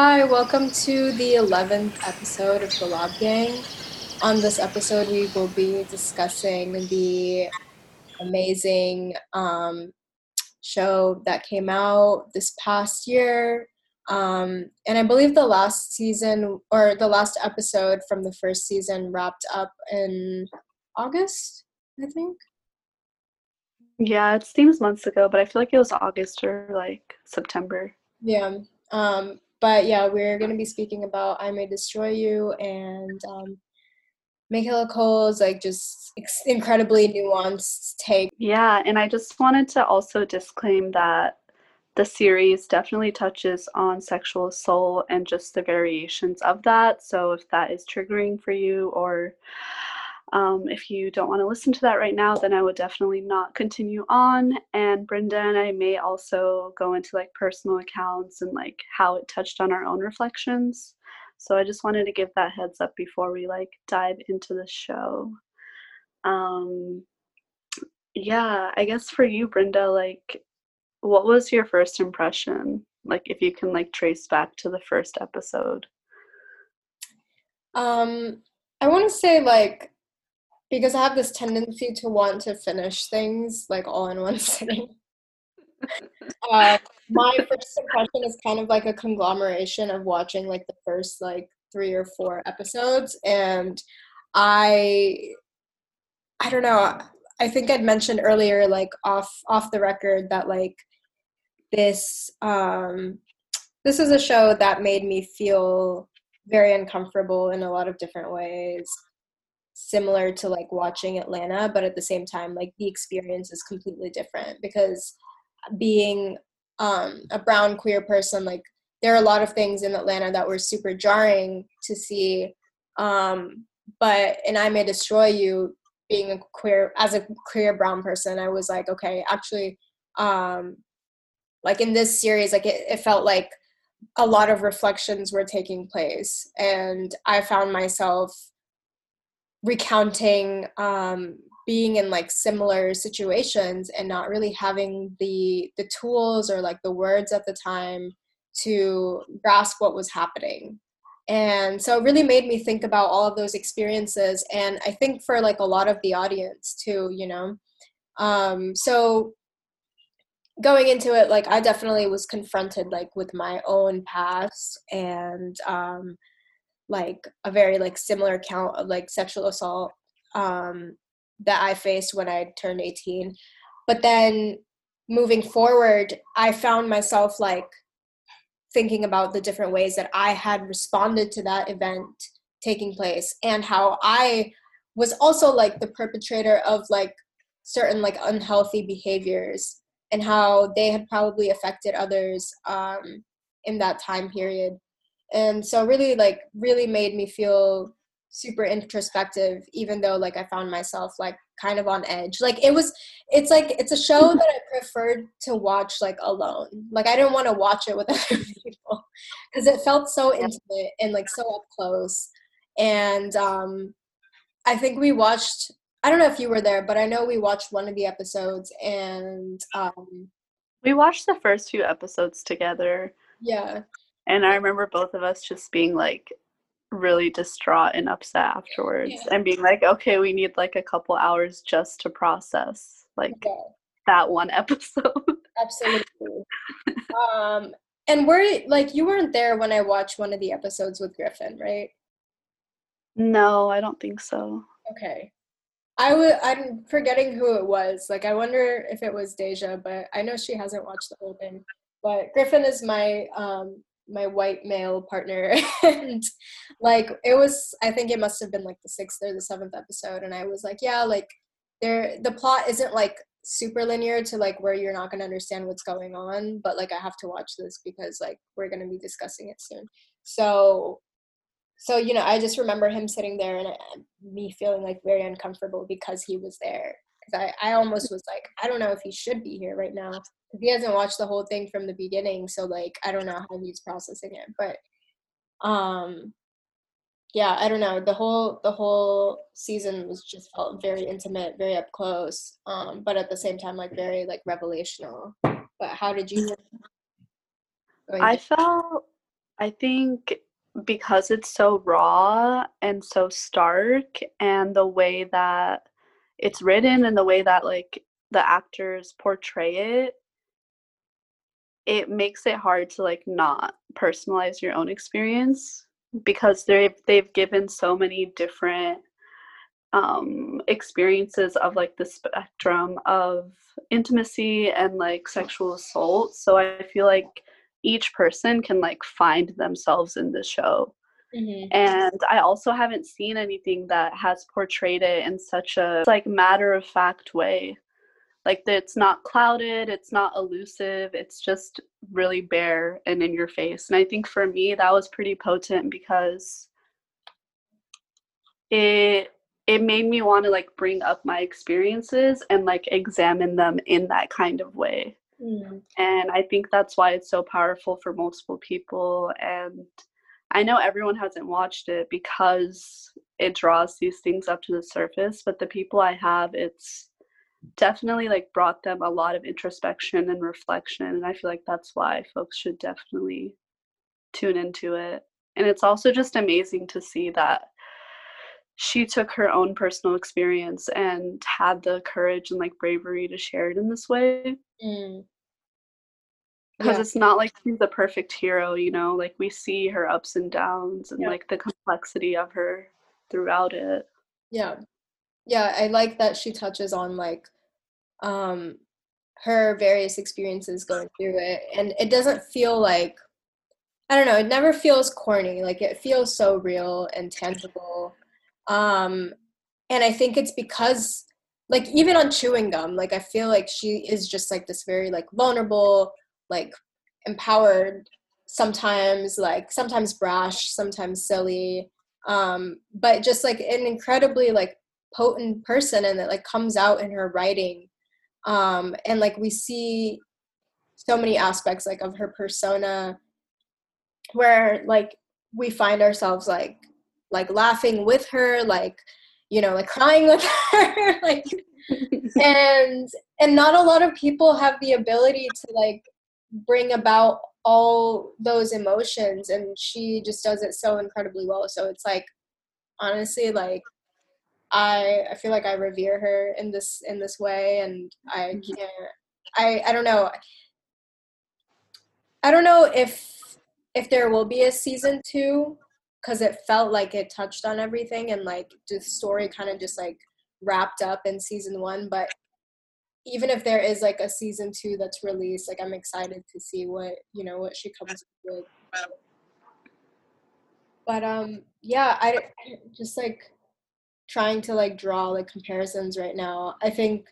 Hi, welcome to the 11th episode of the Lab Gang. On this episode, we will be discussing the amazing um, show that came out this past year. Um, and I believe the last season or the last episode from the first season wrapped up in August, I think. Yeah, it seems months ago, but I feel like it was August or like September. Yeah. Um, but yeah, we're going to be speaking about I May Destroy You and um, Michaela Coel's like just ex- incredibly nuanced take. Yeah, and I just wanted to also disclaim that the series definitely touches on sexual assault and just the variations of that. So if that is triggering for you or um, if you don't want to listen to that right now, then I would definitely not continue on. And Brinda and I may also go into like personal accounts and like how it touched on our own reflections. So I just wanted to give that heads up before we like dive into the show. Um, yeah, I guess for you, Brinda, like, what was your first impression? Like, if you can like trace back to the first episode. Um, I want to say like because I have this tendency to want to finish things like all in one sitting. uh, my first impression is kind of like a conglomeration of watching like the first like three or four episodes, and I, I don't know. I think I'd mentioned earlier, like off off the record, that like this um, this is a show that made me feel very uncomfortable in a lot of different ways similar to like watching Atlanta, but at the same time, like the experience is completely different because being um, a brown queer person, like there are a lot of things in Atlanta that were super jarring to see. Um, but and I may destroy you being a queer as a queer brown person, I was like, okay, actually, um, like in this series, like it, it felt like a lot of reflections were taking place, and I found myself recounting um, being in like similar situations and not really having the the tools or like the words at the time to grasp what was happening. And so it really made me think about all of those experiences and i think for like a lot of the audience too you know? Um, so going into it like i definitely was confronted like with my own past and um, like a very like similar account of like sexual assault um, that I faced when I turned 18. But then moving forward, I found myself like thinking about the different ways that I had responded to that event taking place and how I was also like the perpetrator of like certain like unhealthy behaviors and how they had probably affected others um, in that time period and so really like really made me feel super introspective even though like i found myself like kind of on edge. Like it was it's like it's a show that i preferred to watch like alone. Like i didn't want to watch it with other people because it felt so intimate and like so up close. And um i think we watched i don't know if you were there but i know we watched one of the episodes and um we watched the first few episodes together. Yeah and I remember both of us just being like really distraught and upset afterwards yeah. and being like, okay, we need like a couple hours just to process like yeah. that one episode. Absolutely. um, and we're like, you weren't there when I watched one of the episodes with Griffin, right? No, I don't think so. Okay. I would I'm forgetting who it was. Like I wonder if it was Deja, but I know she hasn't watched the whole thing. But Griffin is my um my white male partner. And like it was i think it must have been like the sixth or the seventh episode and i was like yeah like there the plot isn't like super linear to like where you're not going to understand what's going on but like i have to watch this because like we're going to be discussing it soon. So so you know i just remember him sitting there and uh, me feeling like very uncomfortable because he was there I, I almost was like i don't know if he should be here right now he hasn't watched the whole thing from the beginning so like i don't know how he's processing it but um yeah i don't know the whole the whole season was just felt very intimate very up close um but at the same time like very like revelational. But how did you i felt I think because it's so raw and so stark and the way that it's written and the way that like the actors portray it. It makes it hard to like not personalize your own experience because they've they've given so many different um experiences of like the spectrum of intimacy and like sexual assault. So i feel like each person can like find themselves in the show mm-hmm. and i also haven't seen anything that has portrayed it in such a like matter of fact way like it's not clouded it's not elusive it's just really bare and in your face and i think for me that was pretty potent because it it made me want to like bring up my experiences and like examine them in that kind of way Mm. And I think that's why it's so powerful for multiple people. And I know everyone hasn't watched it because it draws these things up to the surface, but the people I have, it's definitely like brought them a lot of introspection and reflection. And I feel like that's why folks should definitely tune into it. And it's also just amazing to see that she took her own personal experience and had the courage and like bravery to share it in this way. Mm. Because yeah. it's not like she's a perfect hero, you know, like we see her ups and downs and yeah. like the complexity of her throughout it. Yeah. Yeah, I like that she touches on like um her various experiences going through it and it doesn't feel like I don't know, it never feels corny. Like it feels so real and tangible um, and I think it's because like even on chewing gum, like I feel like she is just like this very like vulnerable, like empowered, sometimes like sometimes brash, sometimes silly, um, but just like an incredibly like potent person and that like comes out in her writing. Um, and like we see so many aspects like of her persona where like we find ourselves like like laughing with her like you know like crying with her like and and not a lot of people have the ability to like bring about all those emotions and she just does it so incredibly well so it's like honestly like i i feel like i revere her in this in this way and i mm-hmm. can't i i don't know i don't know if if there will be a season two because it felt like it touched on everything and like the story kind of just like wrapped up in season one but even if there is like a season two that's released like i'm excited to see what you know what she comes with. but um yeah i just like trying to like draw like comparisons right now. I think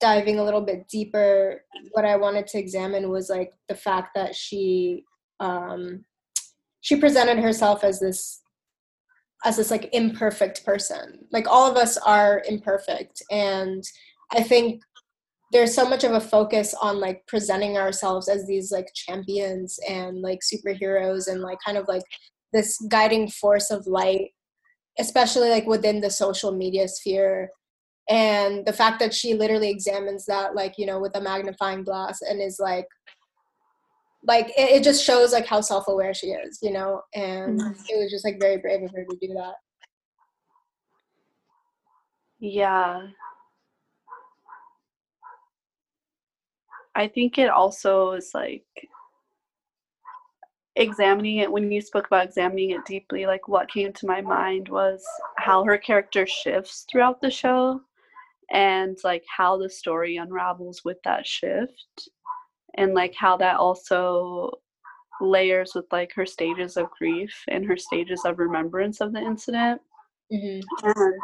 diving a little bit deeper what i wanted to examine was like the fact that she um she presented herself as this as this like imperfect person. Like all of us are imperfect and i think there's so much of a focus on like presenting ourselves as these like champions and like superheroes and like kind of like this guiding force of light especially like within the social media sphere. And the fact that she literally examines that like you know with a magnifying glass and is like like it, it, just shows like how self-aware she is you know? And mm-hmm. it was just like very brave of her to do that. Yeah i think it also is like examining it when you spoke about examining it deeply like what came to my mind was how her character shifts throughout the show and like how the story unravels with that shift and like how that also layers with like her stages of grief and her stages of remembrance of the incident. Mm-hmm. And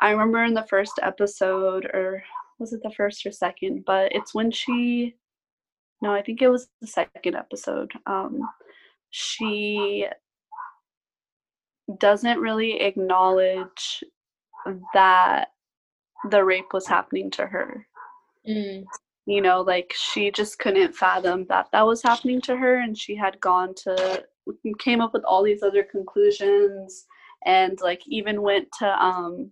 I remember in the first episode, or was it the first or second? But it's when she, no, I think it was the second episode. Um, she doesn't really acknowledge that the rape was happening to her. Mm you know like she just couldn't fathom that that was happening to her and she had gone to came up with all these other conclusions and like even went to um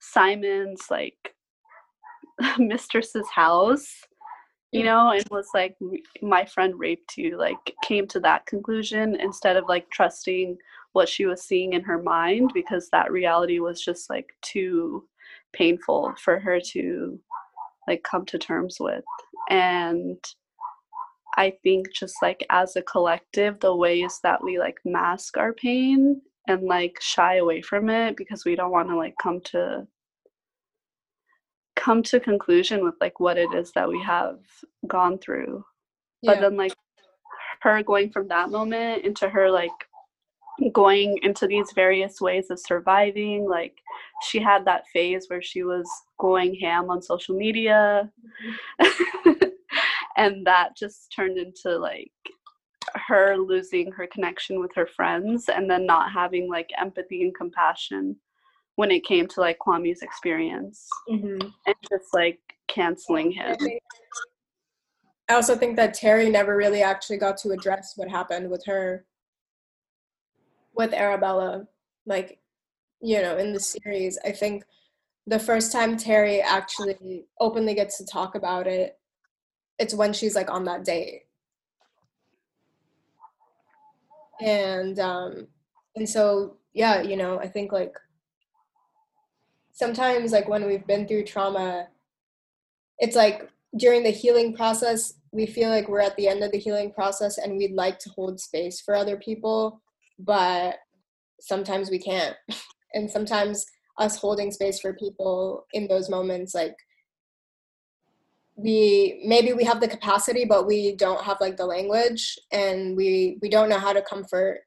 simon's like mistress's house you know, and was like, my friend raped you, like, came to that conclusion instead of like trusting what she was seeing in her mind because that reality was just like too painful for her to like come to terms with. And I think just like as a collective, the ways that we like mask our pain and like shy away from it because we don't want to like come to come to conclusion with like what it is that we have gone through. Yeah. But then like her going from that moment into her like going into these various ways of surviving like she had that phase where she was going ham on social media mm-hmm. and that just turned into like her losing her connection with her friends and then not having like empathy and compassion when it came to like Kwame's experience mm-hmm. and just like canceling him. I also think that Terry never really actually got to address what happened with her, with Arabella. Like, you know, in the series, I think the first time Terry actually openly gets to talk about it it's when she's like on that date and um and so yeah you know i think like sometimes like when we've been through trauma it's like during the healing process we feel like we're at the end of the healing process and we'd like to hold space for other people but sometimes we can't. And sometimes us holding space for people in those moments like we maybe we have the capacity but we don't have like the language and we we don't know how to comfort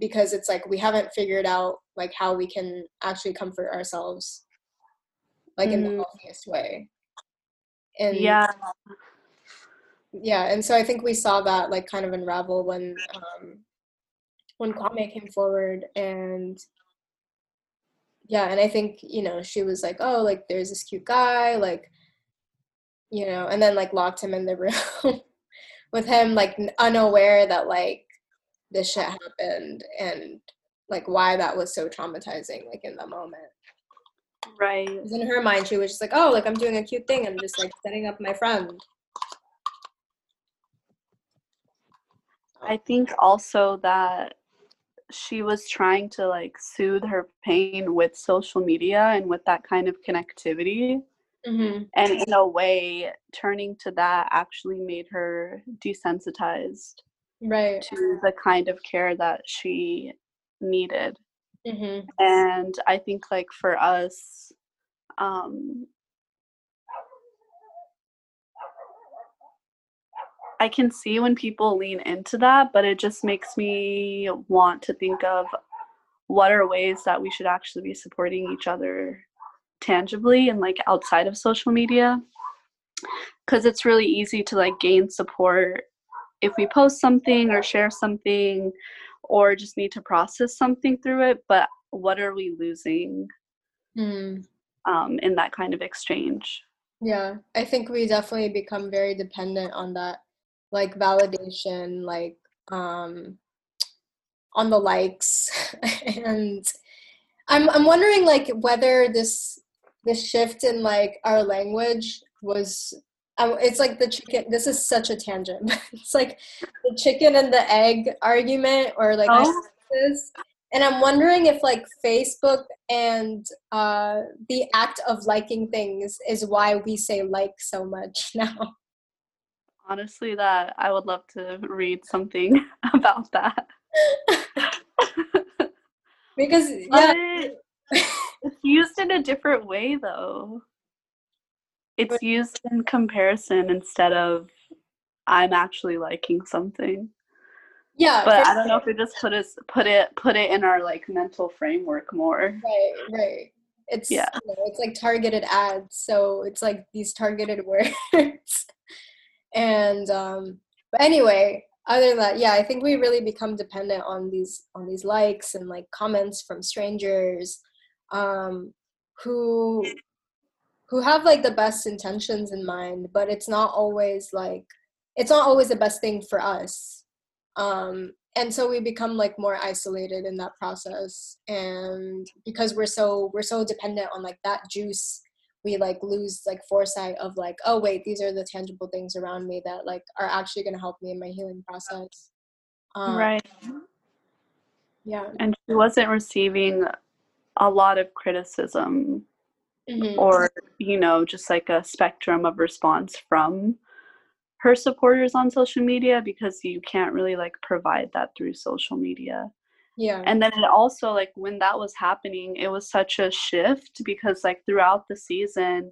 because it's like we haven't figured out like how we can actually comfort ourselves like mm. in the mm-hmm. healthiest way and yeah yeah and so i think we saw that like kind of unravel when um when kwame came forward and yeah and i think you know she was like oh like there's this cute guy like you know, and then like locked him in the room with him like unaware that like this shit happened and like why that was so traumatizing like in the moment. Right. In her mind, she was just like, "Oh, like I'm doing a cute thing. I'm just like setting up my friend." I think also that she was trying to like soothe her pain with social media and with that kind of connectivity. Mm-hmm. And in a way, turning to that actually made her desensitized right. to the kind of care that she needed. Mm-hmm. And I think, like, for us, um, I can see when people lean into that, but it just makes me want to think of what are ways that we should actually be supporting each other tangibly and like outside of social media because it's really easy to like gain support if we post something or share something or just need to process something through it but what are we losing mm. um, in that kind of exchange yeah i think we definitely become very dependent on that like validation like um on the likes and i'm i'm wondering like whether this this shift in like our language was um, it's like the chicken this is such a tangent it's like the chicken and the egg argument or like oh. and i'm wondering if like facebook and uh, the act of liking things is why we say like so much now honestly that i would love to read something about that because yeah it's used in a different way though. It's used in comparison instead of I'm actually liking something. Yeah. But I don't know if we just put us put it put it in our like mental framework more. Right, right. It's yeah. You know, it's like targeted ads, so it's like these targeted words. and um but anyway, other than that, yeah, I think we really become dependent on these on these likes and like comments from strangers um, who who have like the best intentions in mind, but it's not always like it's not always the best thing for us. Um, and so we become like more isolated in that process. And because we're so we're so dependent on like that juice we like lose like foresight of like oh wait these are the tangible things around me that like are actually going to help me in my healing process. Um, right. yeah. And she wasn't receiving a lot of criticism mm-hmm. or you know just like a spectrum of response from her supporters on social media because you can't really like provide that through social media. Yeah. And then it also like when that was happening it was such a shift because like throughout the season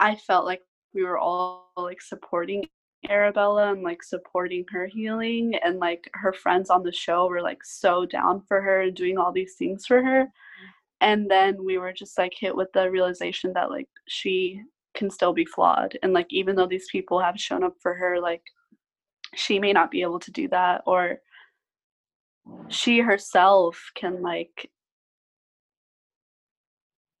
i felt like we were all like supporting arabella and like supporting her healing and like her friends on the show were like so down for her and doing all these things for her and then we were just like hit with the realization that like she can still be flawed and like even though these people have shown up for her like she may not be able to do that or she herself can like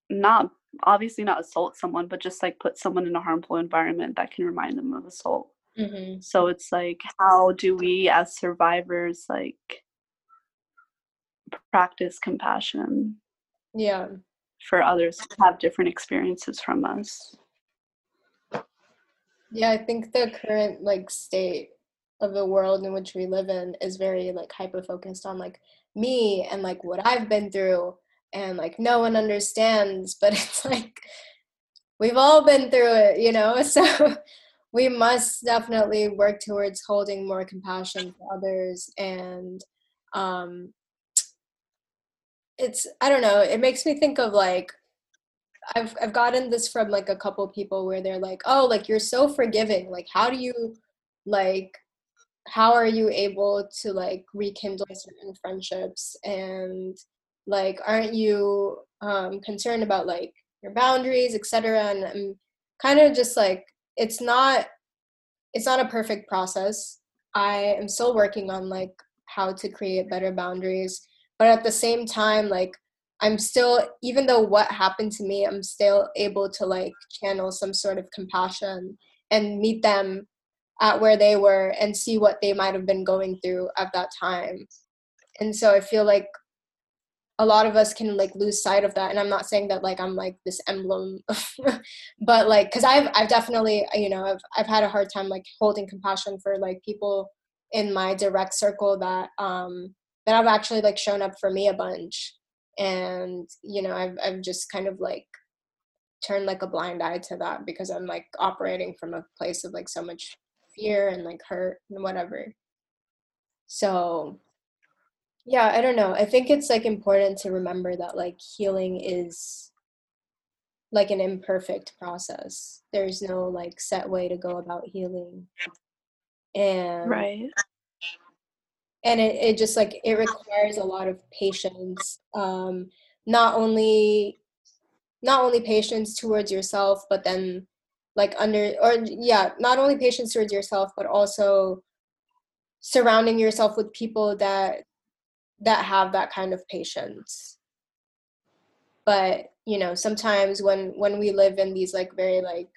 not obviously not assault someone but just like put someone in a harmful environment that can remind them of assault mm-hmm. so it's like how do we as survivors like practice compassion yeah. for others to have different experiences from us. Yeah i think the current like state of the world in which we live in is very like hyper focused on like me and like what I've been through and like no one understands but it's like we've all been through it you know? So we must definitely work towards holding more compassion for others and um it's I don't know it makes me think of like I've I've gotten this from like a couple people where they're like oh like you're so forgiving like how do you like how are you able to like rekindle certain friendships? And like aren't you um concerned about like your boundaries etc and i'm kind of just like it's not it's not a perfect process. I am still working on like how to create better boundaries but at the same time like i'm still even though what happened to me i'm still able to like channel some sort of compassion and meet them at where they were and see what they might have been going through at that time. And so i feel like a lot of us can like lose sight of that and i'm not saying that like i'm like this emblem but like because i've i've definitely you know i've i've had a hard time like holding compassion for like people in my direct circle that um that have actually like shown up for me a bunch and you know i've i've just kind of like turned like a blind eye to that because i'm like operating from a place of like so much fear and like hurt and whatever. So yeah, I don't know. I think it's like important to remember that like healing is like an imperfect process. There's no like set way to go about healing. And right. And it, it just like it requires a lot of patience. Um not only not only patience towards yourself, but then like under or yeah not only patience towards yourself but also surrounding yourself with people that that have that kind of patience but you know sometimes when when we live in these like very like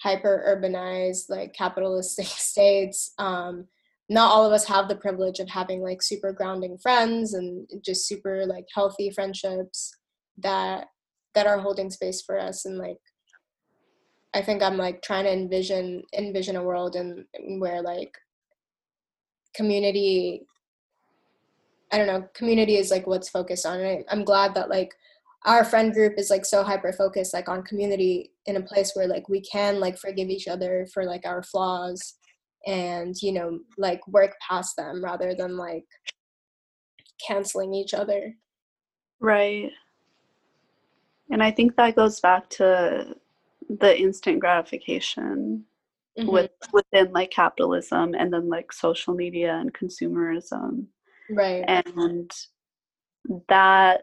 hyper urbanized like capitalistic states um not all of us have the privilege of having like super grounding friends and just super like healthy friendships that that are holding space for us and like I think I'm like trying to envision envision a world in where like community I don't know, community is like what's focused on. I'm glad that like our friend group is like so hyper focused like on community in a place where like we can like forgive each other for like our flaws and you know like work past them rather than like canceling each other. Right. And I think that goes back to the instant gratification mm-hmm. with within like capitalism and then like social media and consumerism right and that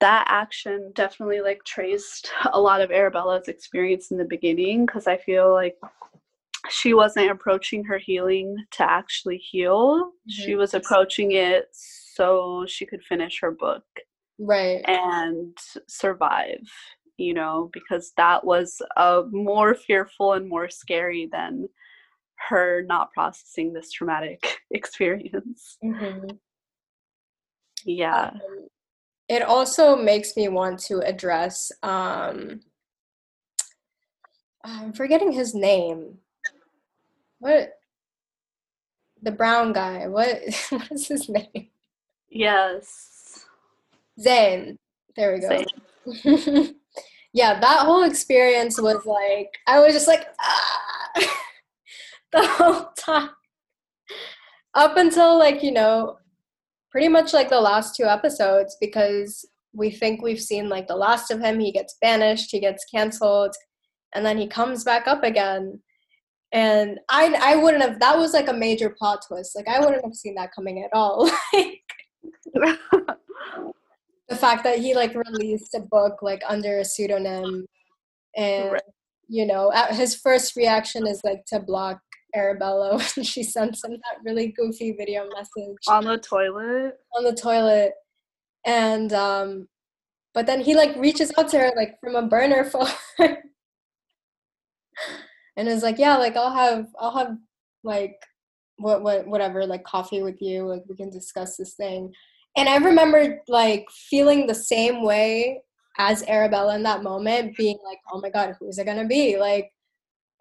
that action definitely like traced a lot of arabella's experience in the beginning because i feel like she wasn't approaching her healing to actually heal mm-hmm. she was approaching it so she could finish her book right and survive you know, because that was uh, more fearful and more scary than her not processing this traumatic experience. Mm-hmm. Yeah. Um, it also makes me want to address um I'm forgetting his name. What the brown guy. What what is his name? Yes. Zain. There we go. yeah, that whole experience was like I was just like ah! the whole time. Up until like, you know, pretty much like the last two episodes because we think we've seen like the last of him. He gets banished, he gets canceled, and then he comes back up again and I I wouldn't have that was like a major plot twist. Like I wouldn't have seen that coming at all. like the fact that he like released a book like under a pseudonym and right. you know his first reaction is like to block Arabella when she sends him that really goofy video message on the toilet on the toilet and um but then he like reaches out to her like from a burner phone and it's like yeah like i'll have i'll have like what what whatever like coffee with you like we can discuss this thing. And i remember like feeling the same way as arabella in that moment being like oh my god who's it gonna be? Like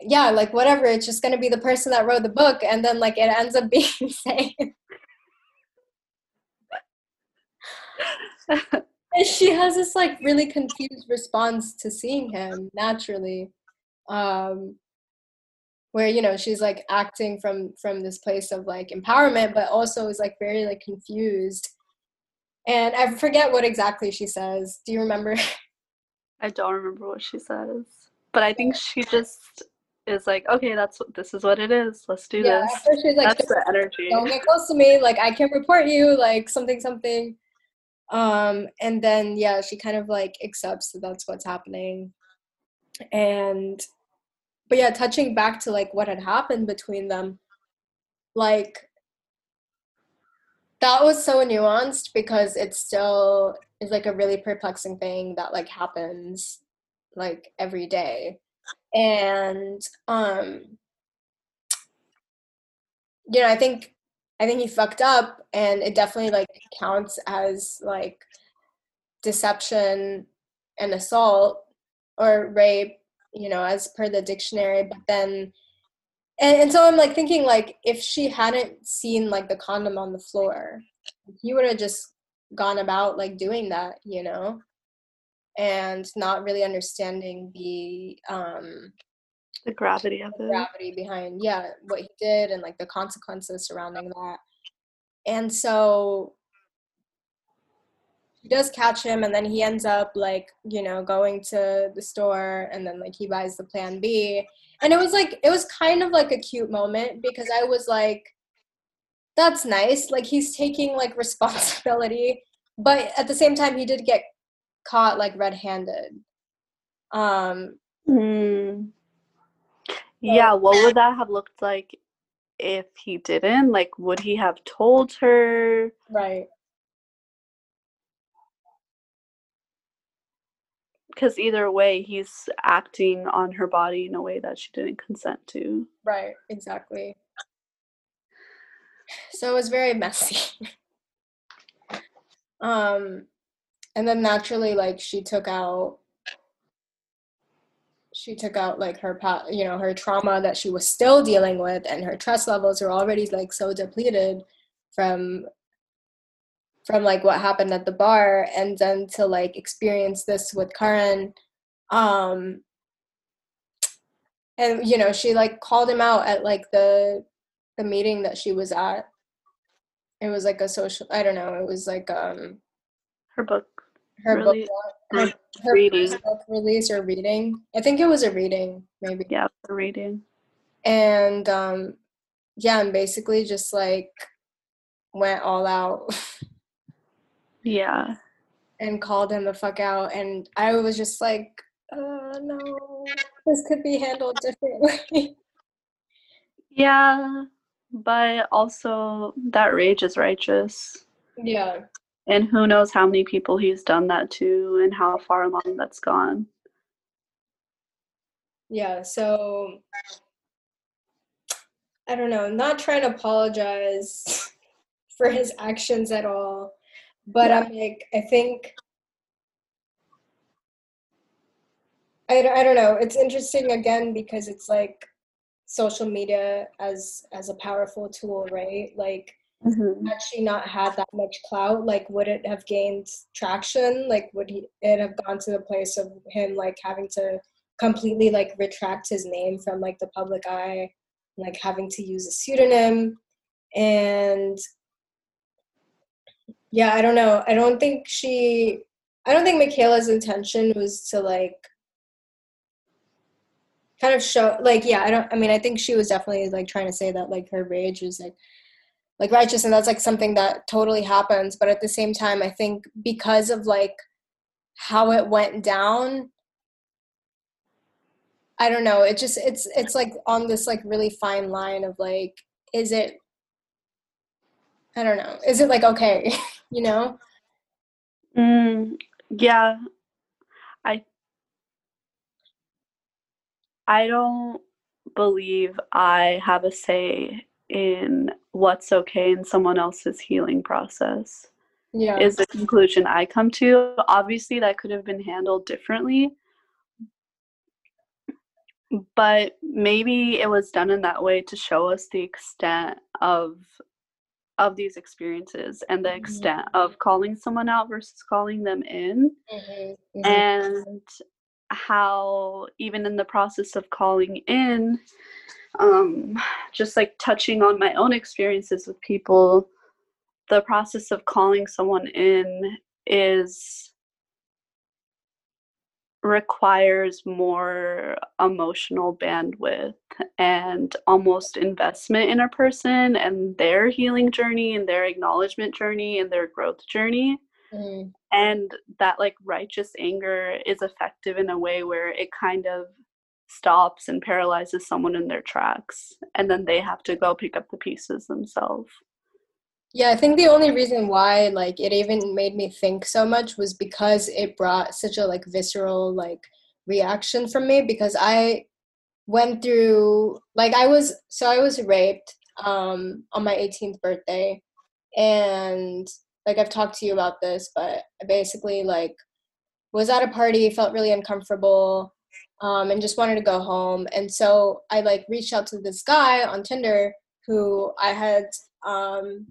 yeah like whatever it's just gonna be the person that wrote the book and then like it ends up being Zain and she has this like really confused response to seeing him naturally. Um where you know she's like acting from from this place of like empowerment but also is like very like confused. And i forget what exactly she says. Do you remember? I don't remember what she says but i think she just is like okay that's what this is what it is. Let's do yeah, this. she's like, that's the energy. Don't get close to me. Like i can report you. Like something something. Um and then yeah she kind of like accepts that that's what's happening. And but yeah touching back to like what had happened between them like that was so nuanced because it still is like a really perplexing thing that like happens like every day. And um you know i think i think he fucked up and it definitely like counts as like deception and assault or rape you know, as per the dictionary. But then, and, and so I'm like thinking, like, if she hadn't seen like the condom on the floor, he would have just gone about like doing that, you know, and not really understanding the um the gravity of the it. gravity behind yeah what he did and like the consequences surrounding that and so he does catch him and then he ends up like you know going to the store and then like he buys the plan b. And it was like it was kind of like a cute moment because i was like that's nice. Like he's taking like responsibility but at the same time he did get caught like red-handed. Um mm. yeah what would that have looked like if he didn't? Like would he have told her? Right because either way he's acting on her body in a way that she didn't consent to. Right exactly. So it was very messy. Um and then naturally like she took out she took out like her you know her trauma that she was still dealing with and her trust levels are already like so depleted from from like what happened at the bar and then to like experience this with Karen um and you know she like called him out at like the the meeting that she was at. It was like a social i don't know it was like um her book. her really, book her, her reading. book release or reading. I think it was a reading maybe. Yeah a reading. And um yeah and basically just like went all out Yeah. And called him the fuck out. And I was just like, oh no, this could be handled differently. yeah. But also, that rage is righteous. Yeah. And who knows how many people he's done that to and how far along that's gone. Yeah, so I don't know, I'm not trying to apologize for his actions at all but yeah. i'm like i think I, I don't know it's interesting again because it's like social media as as a powerful tool right like mm-hmm. had she not had that much clout like would it have gained traction like would he it have gone to the place of him like having to completely like retract his name from like the public eye like having to use a pseudonym and yeah i don't know. I don't think she i don't think michaela's intention was to like kind of show like yeah i don't i mean i think she was definitely like trying to say that like her rage was like like righteous and that's like something that totally happens. But at the same time i think because of like how it went down i don't know. It just it's it's like on this like really fine line of like is it i don't know. Is it like okay you know? Mm, yeah. I i don't believe i have a say in what's okay in someone else's healing process. Yeah. Is the conclusion i come to. Obviously that could have been handled differently. But maybe it was done in that way to show us the extent of of these experiences and the mm-hmm. extent of calling someone out versus calling them in mm-hmm. Mm-hmm. and how even in the process of calling in um, just like touching on my own experiences with people, the process of calling someone in is requires more emotional bandwidth and almost investment in a person and their healing journey and their acknowledgement journey and their growth journey. Mm. And that like righteous anger is effective in a way where it kind of stops and paralyzes someone in their tracks and then they have to go pick up the pieces themselves yeah i think the only reason why like it even made me think so much was because it brought such a like visceral like reaction from me because i went through like i was so i was raped um on my 18th birthday and like i've talked to you about this but i basically like was at a party felt really uncomfortable um, and just wanted to go home. And so I like reached out to this guy on Tinder who I had um,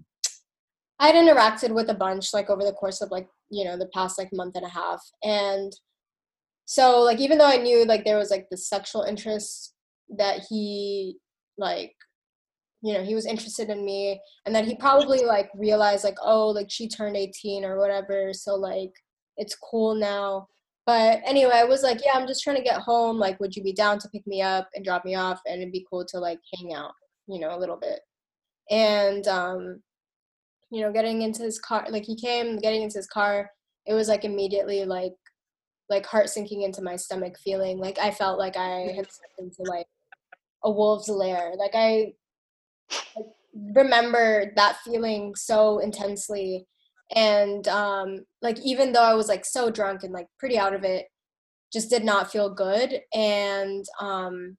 I had interacted with a bunch like over the course of like you know the past like month and a half. And so like even though I knew like there was like the sexual interest that he like you know he was interested in me and then he probably like realized like oh like she turned 18 or whatever so like it's cool now but anyway, I was like, yeah, I'm just trying to get home. Like, would you be down to pick me up and drop me off? And it'd be cool to like hang out, you know, a little bit. And, um, you know, getting into his car, like he came, getting into his car, it was like immediately like, like heart sinking into my stomach feeling. Like I felt like I had stepped into like a wolf's lair. Like I, I remember that feeling so intensely and um like even though i was like so drunk and like pretty out of it just did not feel good and um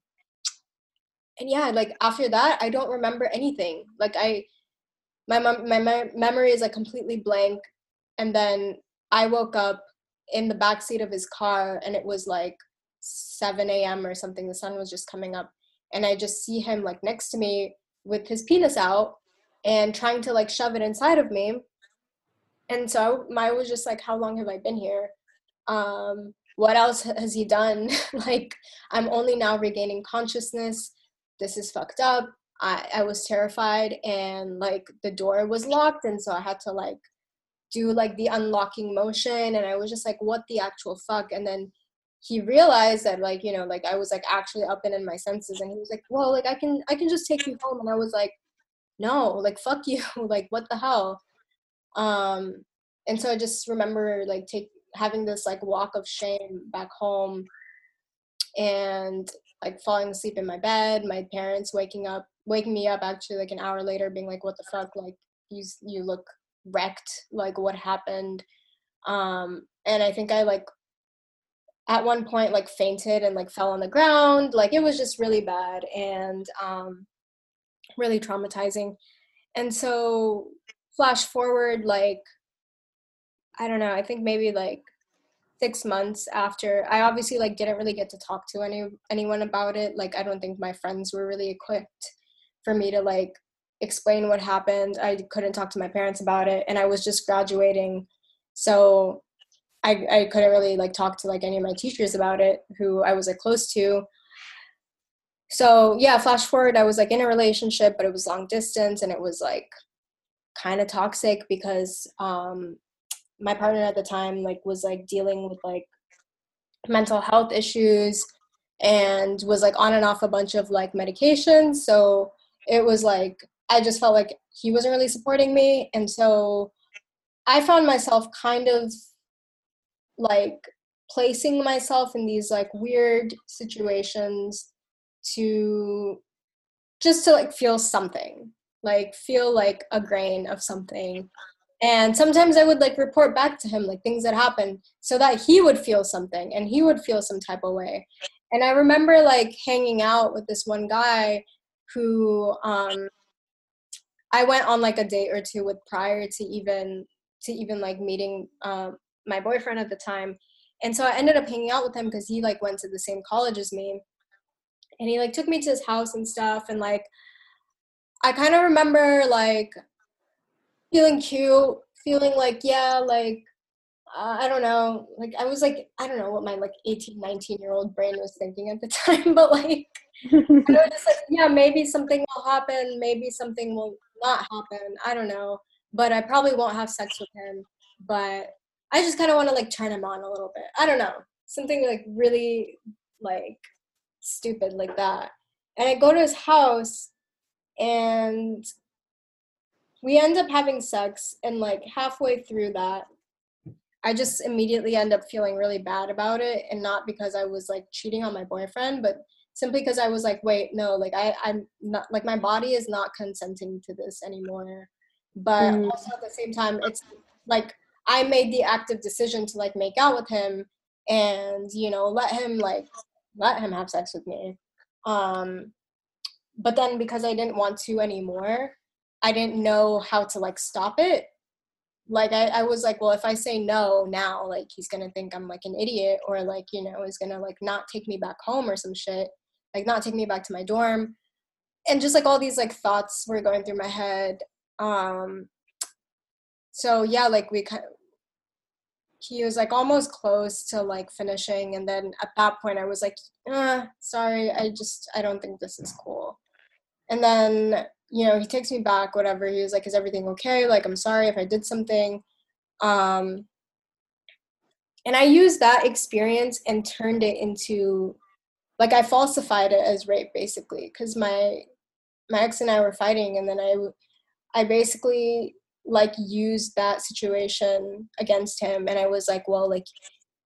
and yeah like after that i don't remember anything like i my mom my, memory is like completely blank. And then i woke up in the back seat of his car and it was like 7 a.m or something. The sun was just coming up. And i just see him like next to me with his penis out and trying to like shove it inside of me. And so my was just like how long have i been here? Um what else has he done? Like i'm only now regaining consciousness. This is fucked up i i was terrified and like the door was locked and so i had to like do like the unlocking motion and i was just like what the actual fuck? And then he realized that like you know like i was like actually up and in my senses and he was like well like i can i can just take you home. And i was like no like fuck you like what the hell? Um and so i just remember like take having this like walk of shame back home and like falling asleep in my bed my parents waking up waking me up actually like an hour later being like what the fuck? Like you you look wrecked like what happened? Um and i think i like at one point like fainted and like fell on the ground. Like it was just really bad and um really traumatizing. And so flash forward like I don't know, I think maybe like six months after I obviously like didn't really get to talk to any anyone about it. Like I don't think my friends were really equipped for me to like explain what happened. I couldn't talk to my parents about it and I was just graduating. So I I couldn't really like talk to like any of my teachers about it who I was like close to. So yeah, flash forward, I was like in a relationship, but it was long distance and it was like kind of toxic because um my partner at the time like was like dealing with like mental health issues and was like on and off a bunch of like medications so it was like i just felt like he wasn't really supporting me and so i found myself kind of like placing myself in these like weird situations to just to like feel something like feel like a grain of something. And sometimes i would like report back to him like things that happened so that he would feel something and he would feel some type of way. And i remember like hanging out with this one guy who um i went on like a date or two with prior to even to even like meeting um my boyfriend at the time. And so i ended up hanging out with him because he like went to the same college as me. And he like took me to his house and stuff and like i kind of remember like feeling cute, feeling like, yeah, like, uh, I don't know, like, I was like, I don't know what my like 18, 19 year old brain was thinking at the time, but like, I was just like, yeah, maybe something will happen, maybe something will not happen, I don't know, but I probably won't have sex with him, but I just kind of want to like turn him on a little bit. I don't know, something like really like stupid like that. And I go to his house and we end up having sex and like halfway through that i just immediately end up feeling really bad about it and not because i was like cheating on my boyfriend but simply because i was like wait no like i i'm not like my body is not consenting to this anymore but mm. also at the same time it's like i made the active decision to like make out with him and you know let him like let him have sex with me um but then because i didn't want to anymore I didn't know how to like stop it. Like I, I was like, well, if I say no now, like he's gonna think I'm like an idiot or like, you know, is gonna like not take me back home or some shit. Like not take me back to my dorm. And just like all these like thoughts were going through my head. Um so yeah, like we kind of he was like almost close to like finishing and then at that point i was like uh, sorry i just i don't think this is cool and then you know, he takes me back, whatever. He was like, Is everything okay? Like, I'm sorry if I did something. Um, and I used that experience and turned it into like I falsified it as rape basically because my my ex and I were fighting and then I I basically like used that situation against him and I was like well like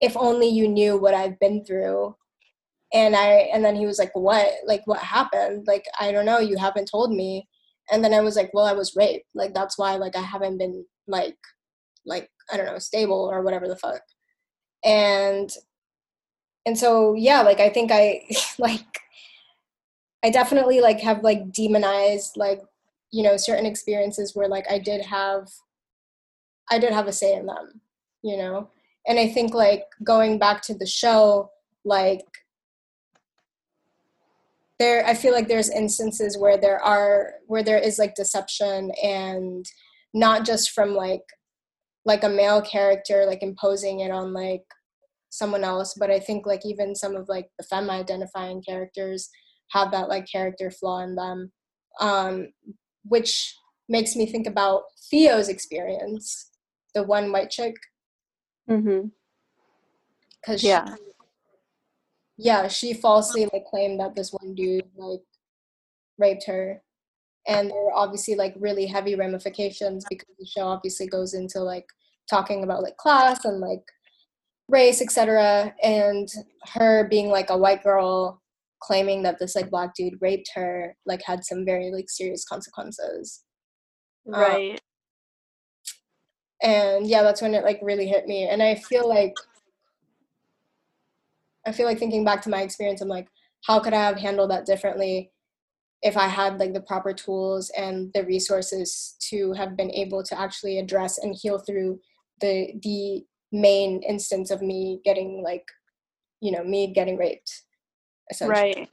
if only you knew what I've been through. And i and then he was like what? Like what happened? Like i don't know you haven't told me. And then i was like well i was raped. Like that's why like i haven't been like like i don't know stable or whatever the fuck. And and so yeah like i think i like i definitely like have like demonized like you know certain experiences where like i did have i did have a say in them you know? And i think like going back to the show like there i feel like there's instances where there are where there is like deception and not just from like like a male character like imposing it on like someone else but i think like even some of like the femme identifying characters have that like character flaw in them um which makes me think about theo's experience the one white chick. Mm-hmm. Because yeah. yeah, she falsely like claimed that this one dude like raped her. And there were obviously like really heavy ramifications because the show obviously goes into like talking about like class and like race, etc. And her being like a white girl claiming that this like black dude raped her like had some very like serious consequences. Um, right. Um, and yeah, that's when it like really hit me. And I feel like I feel like thinking back to my experience, I'm like, how could I have handled that differently if I had like the proper tools and the resources to have been able to actually address and heal through the the main instance of me getting like you know me getting raped right.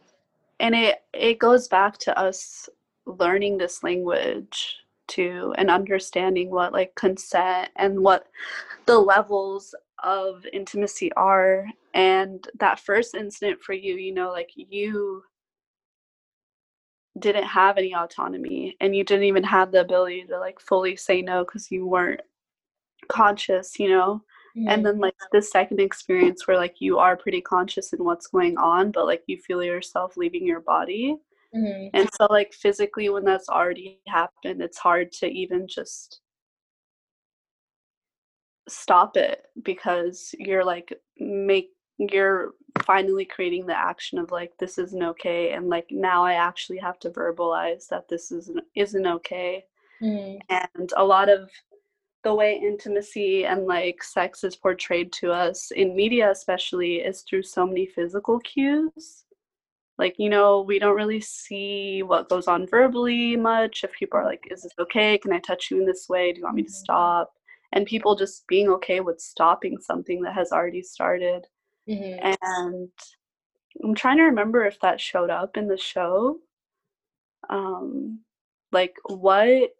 And it it goes back to us learning this language too and understanding what like consent and what the levels of intimacy are. And that first incident for you you know like you didn't have any autonomy and you didn't even have the ability to like fully say no because you weren't conscious you know mm-hmm. and then like the second experience where like you are pretty conscious in what's going on but like you feel yourself leaving your body mm-hmm. and so like physically when that's already happened it's hard to even just stop it because you're like make you're finally creating the action of like this isn't okay and like now i actually have to verbalize that this isn't isn't okay mm. and a lot of the way intimacy and like sex is portrayed to us in media especially is through so many physical cues. Like you know we don't really see what goes on verbally much. If people are like is this okay? Can i touch you in this way? Do you want me to mm-hmm. stop? And people just being okay with stopping something that has already started. Mm-hmm. and i'm trying to remember if that showed up in the show. Um like what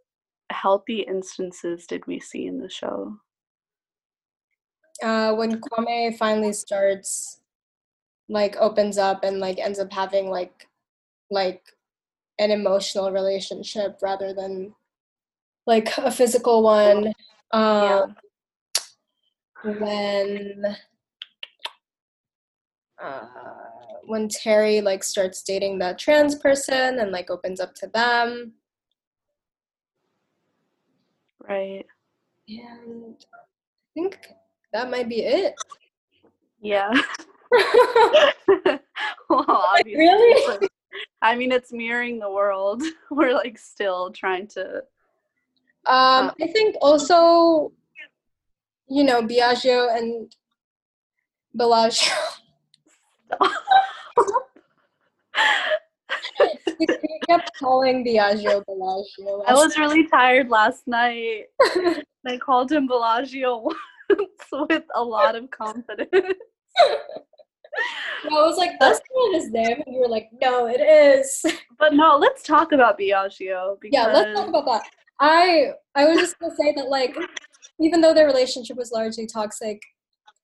healthy instances did we see in the show uh when kwame finally starts like opens up and like ends up having like like an emotional relationship rather than like a physical one um, yeah. when uh, when Terry like starts dating that trans person and like opens up to them. Right. And I think that might be it. Yeah. well, obviously. Really? I mean, it's mirroring the world. We're like still trying to um, I think also, you know, Biagio and Bellagio. We kept calling Biagio Bellagio. I was really tired last night. I called him Bellagio once with a lot of confidence. I was like, that's not his name. And you were like, no, it is. But no, let's talk about Biagio. Because... Yeah, let's talk about that. I I was just gonna say that like even though their relationship was largely toxic,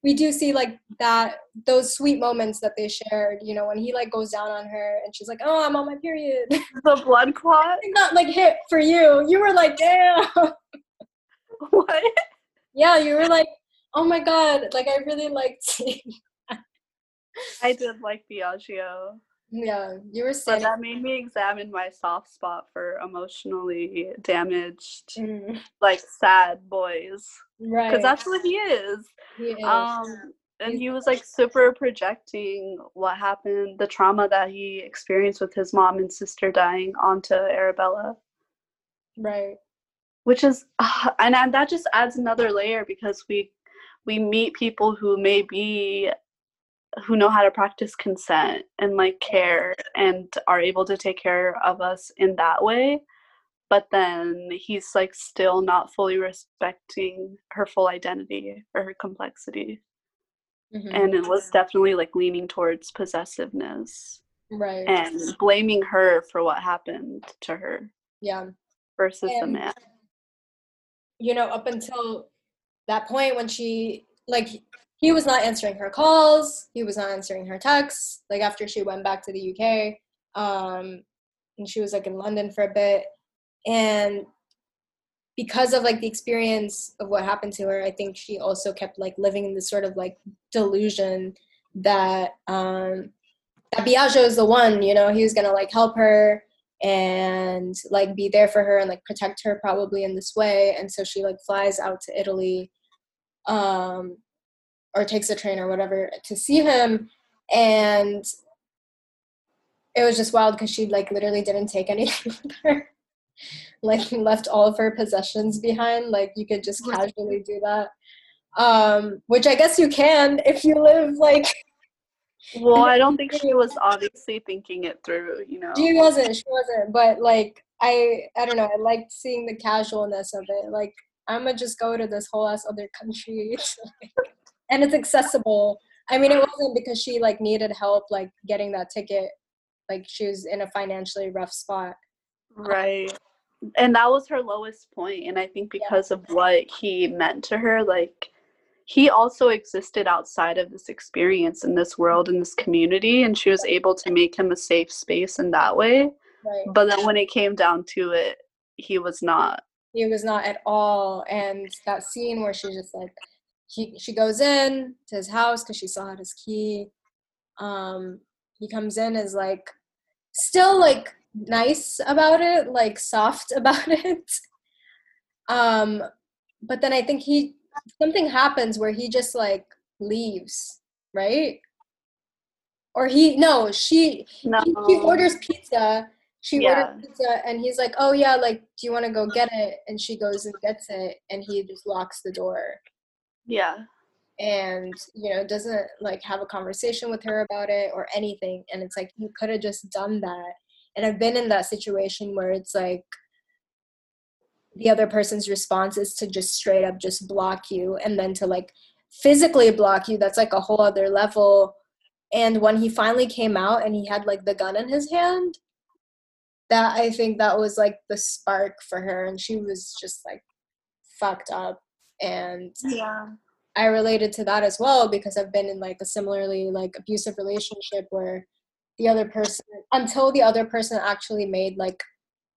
we do see like that those sweet moments that they shared. You know, when he like goes down on her and she's like, "Oh, I'm on my period." The blood clot. Not like hit for you. You were like, "Damn." What? Yeah, you were like, "Oh my god!" Like I really liked. I did like Biagio. Yeah, you were saying. But that made me examine my soft spot for emotionally damaged, mm. like sad boys. Right. Because that's what he is. He is. Um, and he was like super projecting what happened, the trauma that he experienced with his mom and sister dying onto Arabella. Right. Which is, uh, and, and that just adds another layer because we we meet people who may be who know how to practice consent and like care and are able to take care of us in that way but then he's like still not fully respecting her full identity or her complexity. Mm-hmm. and it was definitely like leaning towards possessiveness right. and blaming her for what happened to her yeah. versus and, the man. you know up until that point when she like he was not answering her calls he was not answering her texts like after she went back to the uk um and she was like in london for a bit and because of like the experience of what happened to her i think she also kept like living in this sort of like delusion that um that Biagio is the one you know he was gonna like help her and like be there for her and like protect her probably in this way. And so she like flies out to italy um or takes a train or whatever to see him. And it was just wild because she like literally didn't take anything with her like left all of her possessions behind like you could just casually do that um which i guess you can if you live like well i don't think she was obviously thinking it through you know she wasn't she wasn't but like i i don't know i liked seeing the casualness of it like I'm gonna just go to this whole ass other country, and it's accessible. I mean, it wasn't because she like needed help like getting that ticket. Like she was in a financially rough spot. Right. And that was her lowest. And I think because yeah. of what he meant to her, like he also existed outside of this experience in this world in this community and she was able to make him a safe space in that way right. but then when it came down to it he was not he was not at all and that scene where she just like he she goes in to his house because she still had his key um he comes in as like still like nice about it like soft about it um but then i think he something happens where he just like leaves, right? Or he no, she no. He, he orders pizza. She yeah. orders pizza and he's like, "Oh yeah, like do you want to go get it?" And she goes and gets it and he just locks the door. Yeah. And you know, doesn't like have a conversation with her about it or anything and it's like you could have just done that. And I've been in that situation where it's like the other person's response is to just straight up just block you and then to like physically block you. That's like a whole other level. And when he finally came out and he had like the gun in his hand that i think that was like the spark for her. And she was just like fucked up. And yeah. I related to that as well because i've been in like a similarly like abusive relationship where the other person until the other person actually made like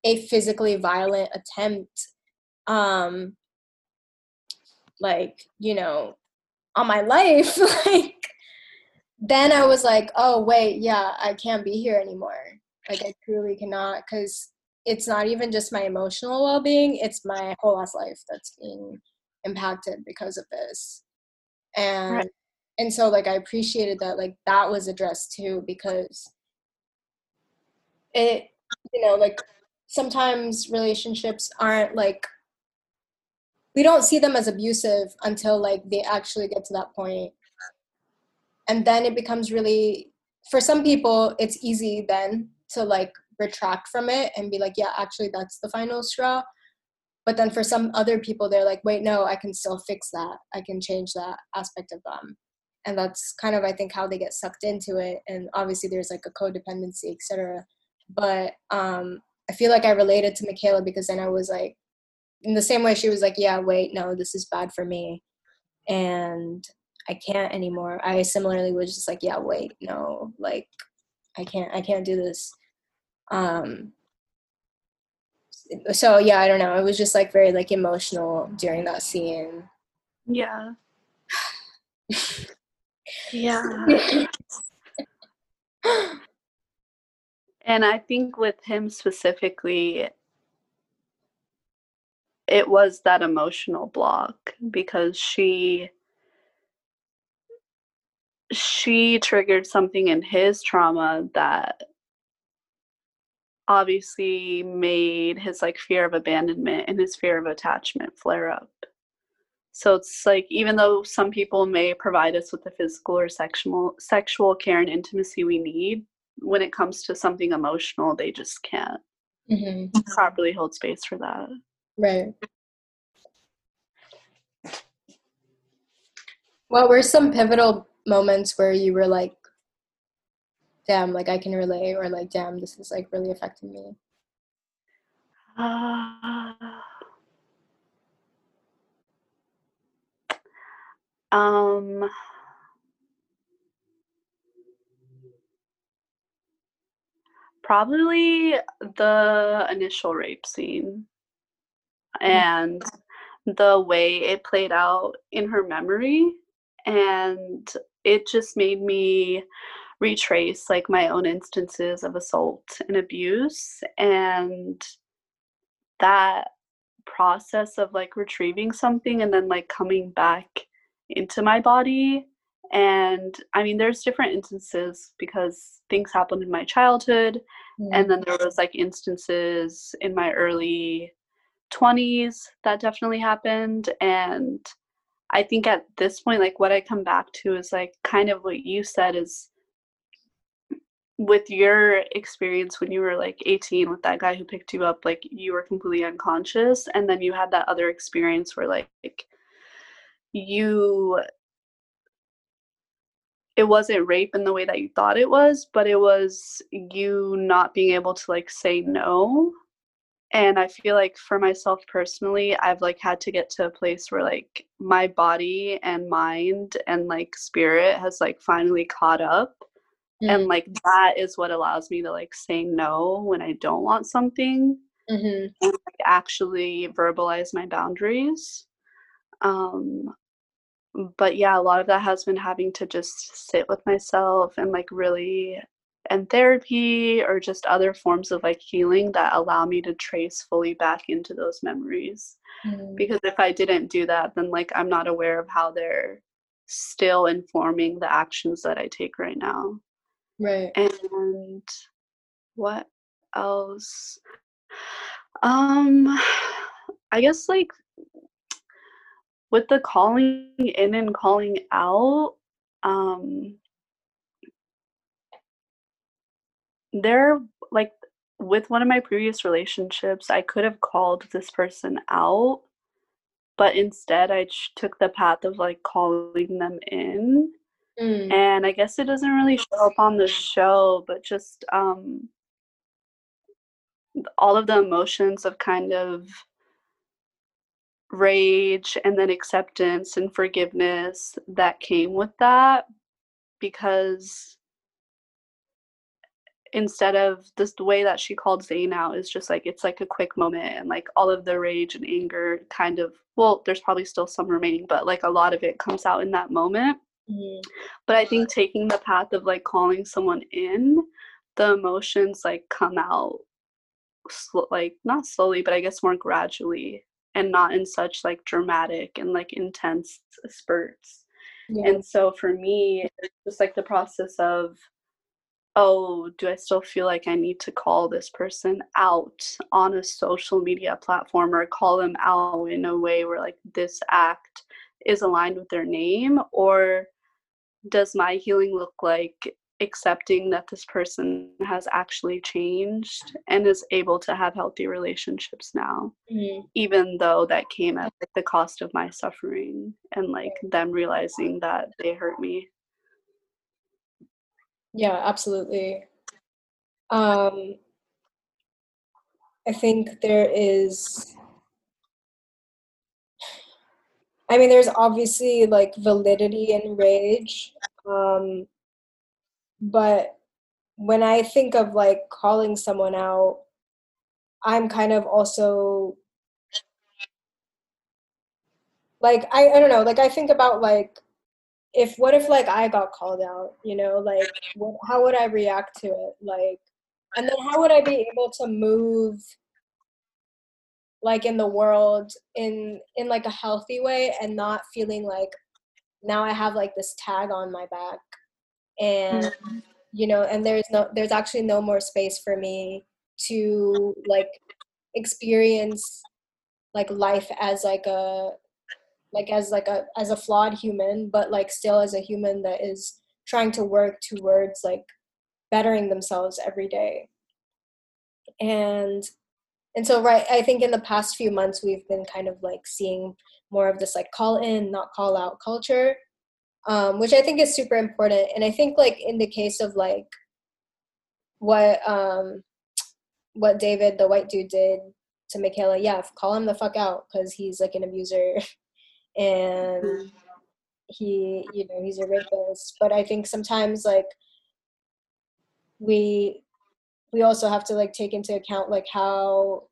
a physically violent attempt um like you know on my life like then i was like oh wait yeah i can't be here anymore like i truly cannot because it's not even just my emotional well-being it's my whole ass life that's being impacted because of this and right. And so like i appreciated that like that was addressed too because it you know like sometimes relationships aren't like we don't see them as abusive until like they actually get to that point. And then it becomes really for some people it's easy then to like retract from it and be like yeah actually that's the final straw. But then for some other people they're like wait no i can still fix that. I can change that aspect of them and that's kind of i think how they get sucked into it and obviously there's like a codependency etc but um I feel like I related to Michaela because then I was like, in the same way she was like, yeah, wait, no, this is bad for me. And I can't anymore. I similarly was just like, yeah, wait, no, like I can't, I can't do this. Um, so yeah, I don't know. It was just like very like emotional during that scene. Yeah. yeah. And I think with him specifically, it was that emotional block because she she triggered something in his trauma that obviously made his like fear of abandonment and his fear of attachment flare up. So it's like even though some people may provide us with the physical or sexual sexual care and intimacy we need, when it comes to something emotional, they just can't mm-hmm. properly hold space for that. Right. What were some pivotal moments where you were like, damn, like I can relate, or like, damn, this is like really affecting me? Uh, um, Probably the initial rape scene mm-hmm. and the way it played out in her memory. And it just made me retrace like my own instances of assault and abuse and that process of like retrieving something and then like coming back into my body and i mean there's different instances because things happened in my childhood mm. and then there was like instances in my early 20s that definitely happened and i think at this point like what i come back to is like kind of what you said is with your experience when you were like 18 with that guy who picked you up like you were completely unconscious and then you had that other experience where like you it wasn't rape in the way that you thought it was but it was you not being able to like say no and i feel like for myself personally i've like had to get to a place where like my body and mind and like spirit has like finally caught up mm-hmm. and like that is what allows me to like say no when i don't want something mm-hmm. and like, actually verbalize my boundaries um but yeah a lot of that has been having to just sit with myself and like really and therapy or just other forms of like healing that allow me to trace fully back into those memories. Mm. because if i didn't do that then like i'm not aware of how they're still informing the actions that i take right now. Right. And what else? Um i guess like with the calling in and calling out um there like with one of my previous relationships i could have called this person out but instead i ch- took the path of like calling them in mm. and i guess it doesn't really show up on the show but just um all of the emotions of kind of rage and then acceptance and forgiveness that came with that because instead of this the way that she called Zain out is just like it's like a quick moment and like all of the rage and anger kind of well there's probably still some remaining but like a lot of it comes out in that moment mm-hmm. but I think taking the path of like calling someone in the emotions like come out sl- like not slowly but I guess more gradually and not in such like dramatic and like intense spurts yeah. and so for me it's just like the process of oh, do I still feel like I need to call this person out on a social media platform or call them out in a way where like this act is aligned with their name? Or does my healing look like accepting that this person has actually changed and is able to have healthy relationships now mm-hmm. even though that came at like, the cost of my suffering and like them realizing that they hurt me yeah, absolutely. Um, I think there is. I mean, there's obviously like validity in rage, um, but when I think of like calling someone out, I'm kind of also like I, I don't know like I think about like if what if like I got called out, you know, like what, how would I react to it? Like, and then how would I be able to move like in the world in in like a healthy way and not feeling like now I have like this tag on my back and mm-hmm. you know and there's no there's actually no more space for me to like experience like life as like a like as like a as a flawed human but like still as a human that is trying to work towards like bettering themselves every day and and so right i think in the past few months we've been kind of like seeing more of this like call in not call out culture um, which i think is super important. And i think like in the case of like what um what david the white dude did to michaela yeah call him the fuck out because he's like an abuser. And mm-hmm. he you know he's a rapist. But i think sometimes like we we also have to like take into account like how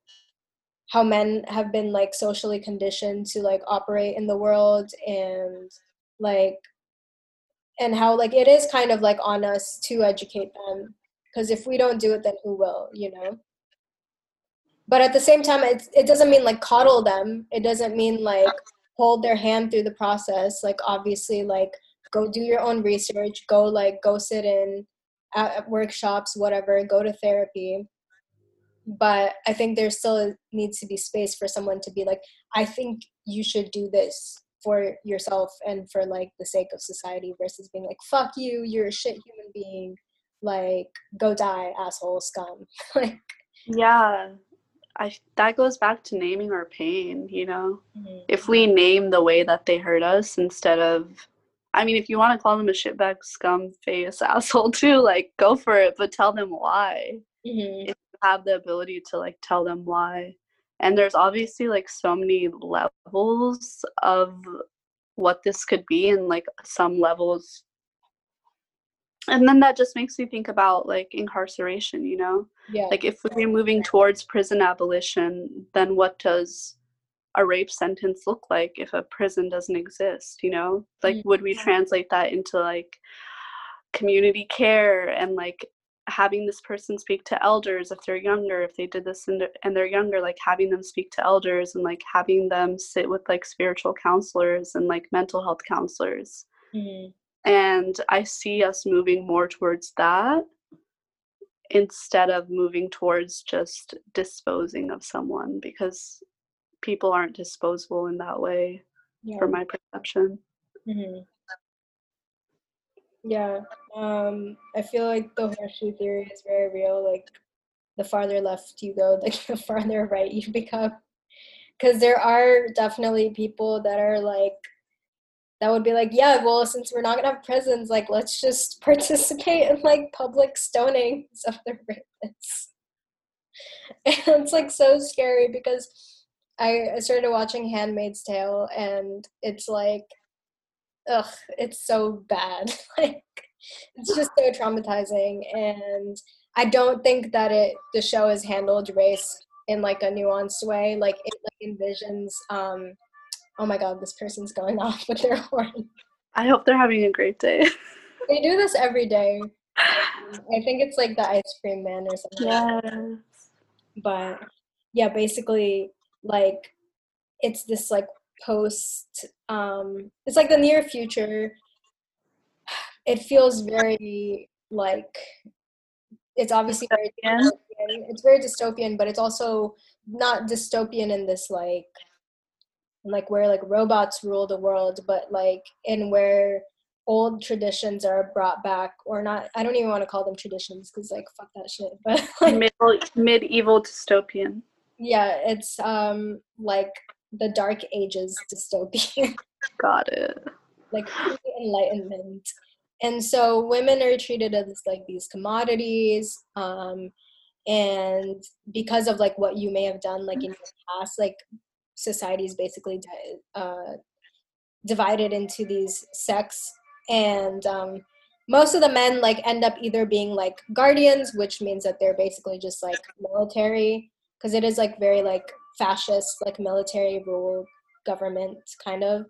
how men have been like socially conditioned to like operate in the world. And like and how like it is kind of like on us to educate them because if we don't do it then who will you know? But at the same time it, it doesn't mean like coddle them. It doesn't mean like hold their hand through the process. Like obviously like go do your own research. Go like go sit in at, at workshops whatever. Go to therapy. But i think there still needs to be space for someone to be like i think you should do this for yourself and for like the sake of society versus being like fuck you you're a shit human being. Like go die asshole scum. Like yeah. I that goes back to naming our pain you know? Mhm. if we name the way that they hurt us instead of i mean if you want to call them a shitbag scum face asshole too like go for it but tell them why. Mhm. if you have the ability to like tell them why and there's obviously like so many levels of what this could be and like some levels and then that just makes me think about like incarceration you know? Yeah. Like if we're moving towards prison abolition then what does a rape sentence look like if a prison doesn't exist you know? Like mm. would we translate that into like community care and like having this person speak to elders if they're younger if they did this and they're, and they're younger like having them speak to elders and like having them sit with like spiritual counselors and like mental health counselors. Mhm. and i see us moving more towards that instead of moving towards just disposing of someone because people aren't disposable in that way yeah. for my perception. Hmm Yeah. Um, I feel like the horseshoe theory is very real. Like, the farther left you go, the farther right you become. Because there are definitely people that are like, that would be like, yeah, well, since we're not gonna have prisons, like, let's just participate in like public stonings of the rapists. And it's like so scary because I started watching Handmaid's Tale, and it's like ugh, it's so bad. like it's just so traumatizing and I don't think that it the show has handled race in like a nuanced way. Like it like envisions um oh my god, this person's going off with their horn. i hope they're having a great day They do this every day. I think it's like the ice cream man or something. yeah But yeah, basically like it's this like post um it's like the near future it feels very like it's obviously very Dystopian? it's very dystopian but it's also not dystopian in this like like where like robots rule the world but like in where old traditions are brought back or not i don't even want to call them traditions because like fuck that shit but like Middle, medieval dystopian yeah it's um like the dark ages dystopia. got it. Like enlightenment and so women are treated as like these commodities um and because of like what you may have done like in your past like society is basically di- uh divided into these sects. And um most of the men like end up either being like guardians which means that they're basically just like military because it is like very like fascist like military rule government kind of.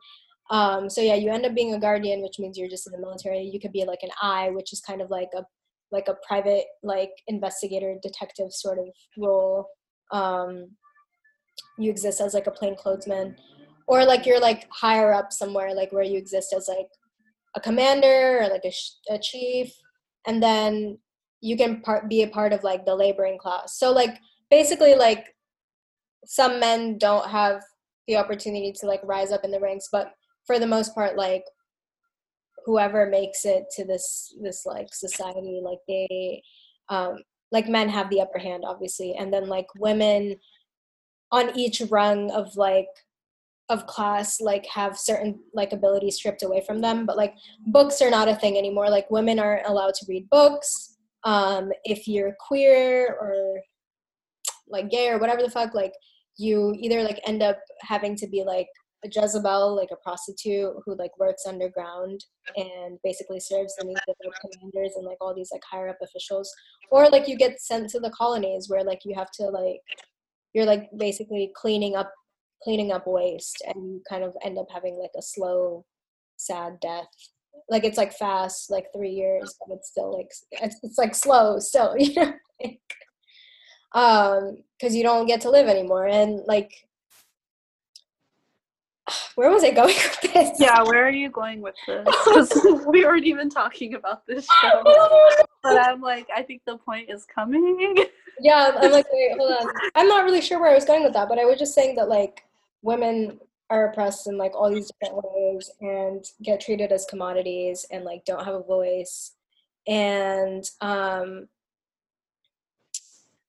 Um so yeah you end up being a guardian which means you're just in the military. You could be like an eye which is kind of like a like a private like investigator detective sort of role. Um you exist as like a plainclothesman. Or like you're like higher up somewhere like where you exist as like a commander or like a, sh- a chief. And then you can part be a part of like the laboring class. So like basically like some men don't have the opportunity to like rise up in the ranks but for the most part like whoever makes it to this this like society like they um like men have the upper hand obviously. And then like women on each rung of like of class like have certain like abilities stripped away from them. But like books are not a thing anymore. Like women aren't allowed to read books. Um if you're queer or like gay or whatever the fuck like you either like end up having to be like a Jezebel, like a prostitute who like works underground and basically serves the needs of like commanders and like all these like higher up officials, or like you get sent to the colonies where like you have to like you're like basically cleaning up cleaning up waste and you kind of end up having like a slow, sad death. Like it's like fast, like three years, but it's still like it's, it's like slow still, you know. Like, um because you don't get to live anymore and like where was i going with this Yeah, where are you going with this? 'Cause we weren't even talking about this show. But I'm like, I think the point is coming. yeah i'm like wait hold on i'm not really sure where i was going with that but i was just saying that like women are oppressed in like all these different ways and get treated as commodities and like don't have a voice and um,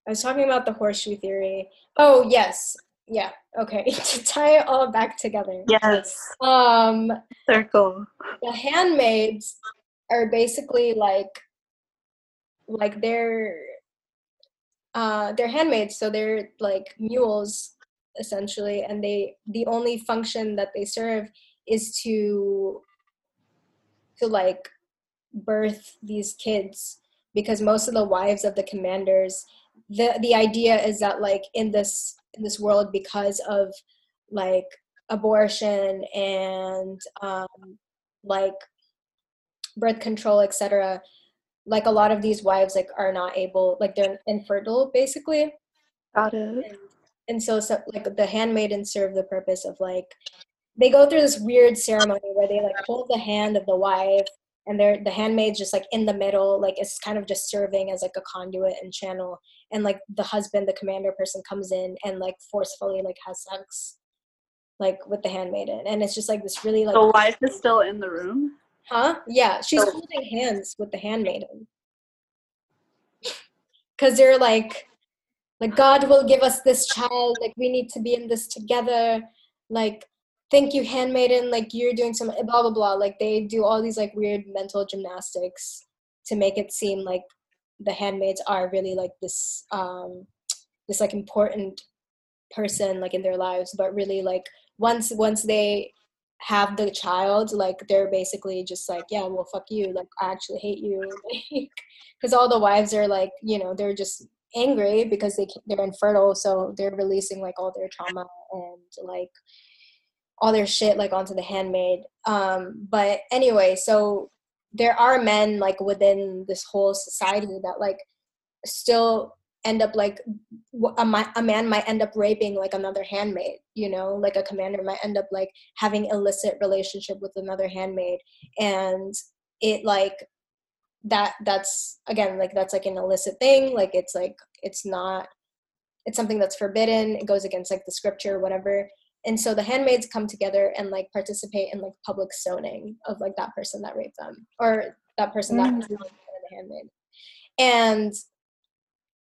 I was talking about the horseshoe theory. Oh yes, yeah. Okay, to tie it all back together. Yes. Um, Circle. the handmaids are basically like like they're uh they're handmaids so they're like mules essentially and they the only function that they serve is to to like birth these kids because most of the wives of the commanders the the idea is that like in this in this world because of like abortion and um like birth control etc like a lot of these wives like are not able like they're infertile basically Got it. and, and so, so like the handmaidens serve the purpose of like they go through this weird ceremony where they like hold the hand of the wife and they're the handmaid's just like in the middle like it's kind of just serving as like a conduit and channel and like the husband the commander person comes in and like forcefully like has sex like with the handmaiden and it's just like this really like The wife is still in the room. Huh? Yeah, she's holding hands with the handmaiden. Cause they're like, like God will give us this child. Like we need to be in this together. Like, thank you, handmaiden. Like you're doing some blah blah blah. Like they do all these like weird mental gymnastics to make it seem like the handmaids are really like this um this like important person like in their lives but really like once once they have the child like they're basically just like yeah well fuck you like i actually hate you because all the wives are like you know they're just angry because they they're infertile so they're releasing like all their trauma and like all their shit like onto the handmaid. Um but anyway so there are men like within this whole society that like still end up like a, a man might end up raping like another handmaid you know? Like a commander might end up like having illicit relationship with another handmaid. And it like that that's again like that's like an illicit thing. Like it's like it's not it's something that's forbidden. It goes against like the scripture whatever and so the handmaids come together and like participate in like public stoning of like that person that raped them or that person that Mm. was the handmaid and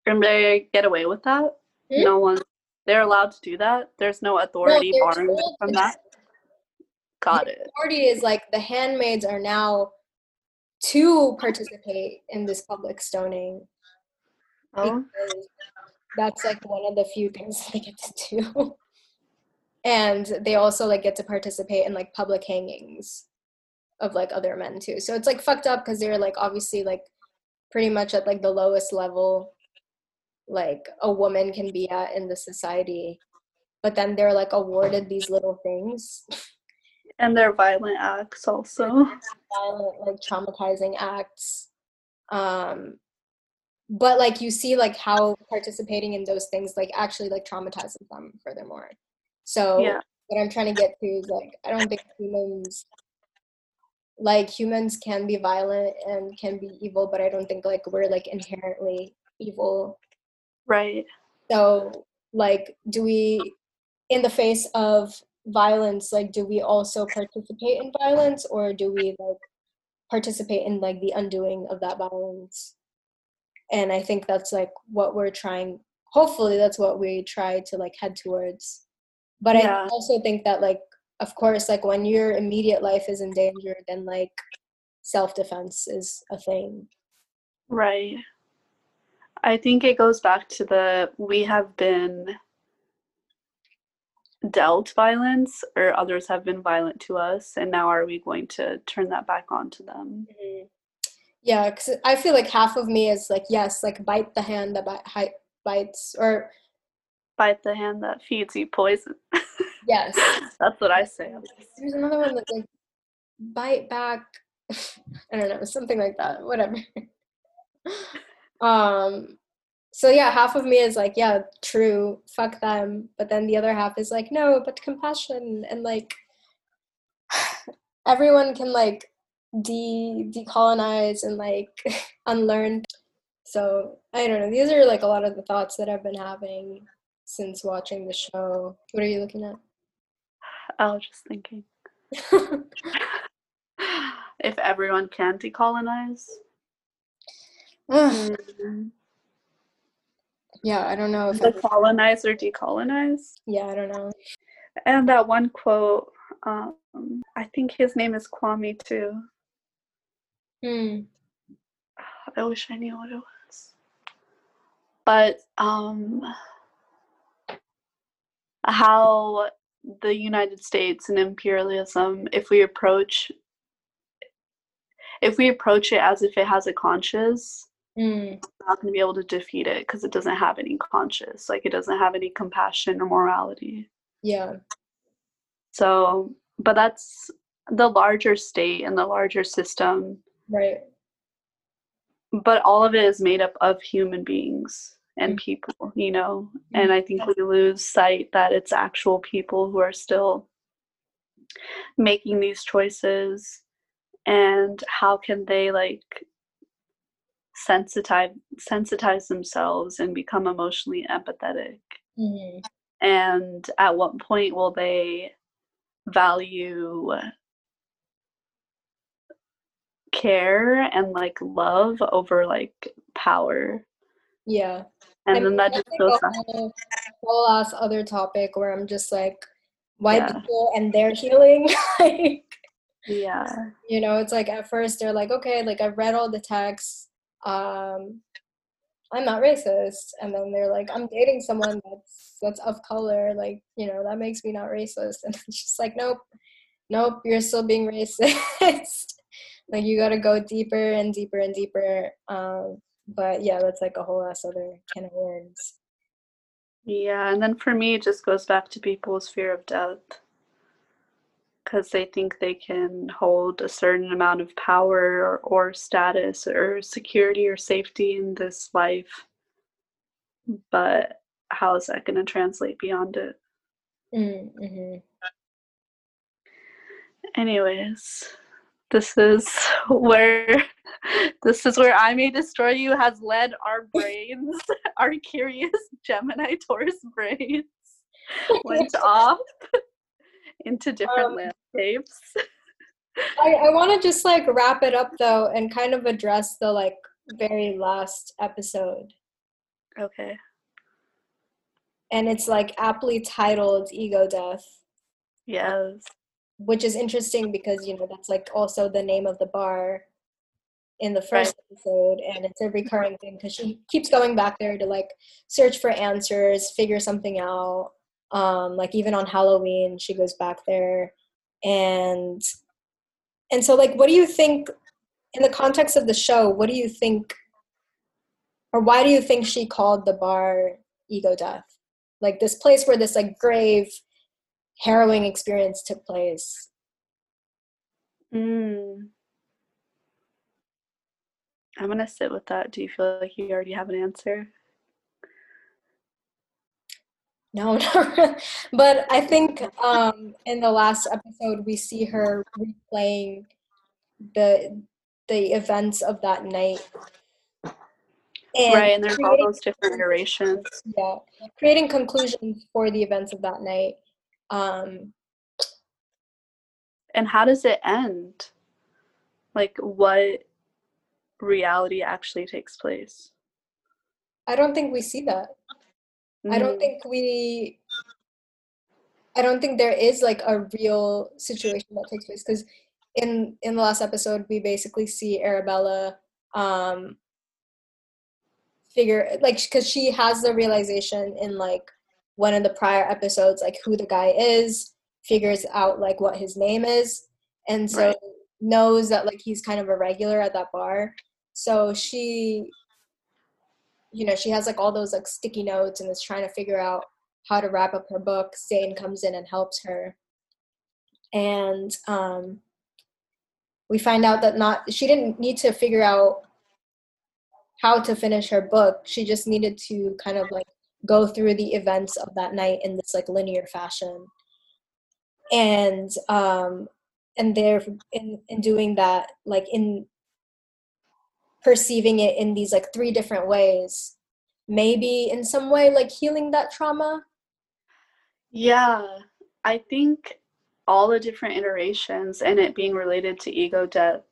Can they get away with that? Hmm? No one. They're allowed to do that. There's no authority they're barring from that. Got the it. authority is like the handmaids are now to participate in this public stoning Oh, that's like one of the few things they get to do and they also like get to participate in like public hangings of like other men too. So it's like fucked up because they're like obviously like pretty much at like the lowest level like a woman can be at in the society. But then they're like awarded these little things. And their violent acts also. violent like traumatizing acts. Um but like you see like how participating in those things like actually like traumatizes them furthermore so Yeah. what i'm trying to get to is like i don't think humans like humans can be violent and can be evil but i don't think like we're like inherently evil Right. so like do we in the face of violence like do we also participate in violence or do we like participate in like the undoing of that violence and i think that's like what we're trying hopefully that's what we try to like head towards but i also think that like of course like when your immediate life is in danger then like self-defense is a thing Right. I think it goes back to the we have been dealt violence or others have been violent to us and now are we going to turn that back onto them? Mhm. Yeah, because I feel like half of me is like, yes, like bite the hand that bite, bites, or Bite the hand that feeds you poison. yes. That's what I say. There's another one that's like bite back. I don't know, something like that. Whatever. um. So yeah, half of me is like, yeah, true, fuck them. But then the other half is like, no, but compassion and like everyone can like de decolonize and like unlearn. So I don't know. These are like a lot of the thoughts that I've been having since watching the show. What are you looking at? I was just thinking if everyone can decolonize, Mm. Yeah, I don't know if The I, colonize or decolonize. yeah, I don't know. And that one quote, um, I think his name is Kwame Ture. Hmm. I wish I knew what it was. But um, how the United States and imperialism, if we approach if we approach it as if it has a conscience, Mm. we're not going to be able to defeat it because it doesn't have any conscience. Like it doesn't have any compassion or morality. Yeah. So, but that's the larger state and the larger system. Right. But all of it is made up of human beings and people, you know. And I think we lose sight that it's actual people who are still making these choices and how can they like sensitize sensitize themselves and become emotionally empathetic Mhm. and at what point will they value care and like love over like power Yeah. and I then mean, that just goes a whole, ass other topic where I'm just like white Yeah. people and their healing. like yeah you know, it's like at first they're like, okay, like I've read all the texts. Um I'm not racist. And then they're like, I'm dating someone that's that's of color, like, you know, that makes me not racist. And it's just like, nope, nope, you're still being racist. like you gotta go deeper and deeper and deeper. Um, but yeah, that's like a whole ass other can of worms. yeah and then for me it just goes back to people's fear of death because they think they can hold a certain amount of power or, or status or security or safety in this life but how is that going to translate beyond it Mm-hmm. anyways this is where this is where i may destroy you has led our brains our curious gemini taurus brains went off into different Um, landscapes I, I want to just like wrap it up though and kind of address the like very last episode. okay And it's like aptly titled Ego Death. yes which is interesting because you know that's like also the name of the bar in the first episode and it's a recurring thing because she keeps going back there to like search for answers figure something out um like even on halloween she goes back there and and so like what do you think in the context of the show what do you think or why do you think she called the bar ego death? Like this place where this like grave harrowing experience took place. mm. i'm gonna sit with that do you feel like you already have an answer No, not really. but I think um, in the last episode we see her replaying the the events of that night. And right and there's all those different iterations yeah, creating conclusions for the events of that night. Um, and how does it end? Like what reality actually takes place? I don't think we see that. I don't Mm, think we I don't think there is like a real situation that takes place because in in the last episode we basically see Arabella um figure like because she has the realization in like one of the prior episodes like who the guy is figures out like what his name is and so Right. knows that like he's kind of a regular at that bar. So she you know she has like all those like sticky notes and is trying to figure out how to wrap up her book. Zain comes in and helps her. And um we find out that not she didn't need to figure out how to finish her book. She just needed to kind of like go through the events of that night in this like linear fashion. And um and there in in doing that like in perceiving it in these like three different ways. Maybe in some way like healing that trauma. Yeah, I think all the different iterations and it being related to ego death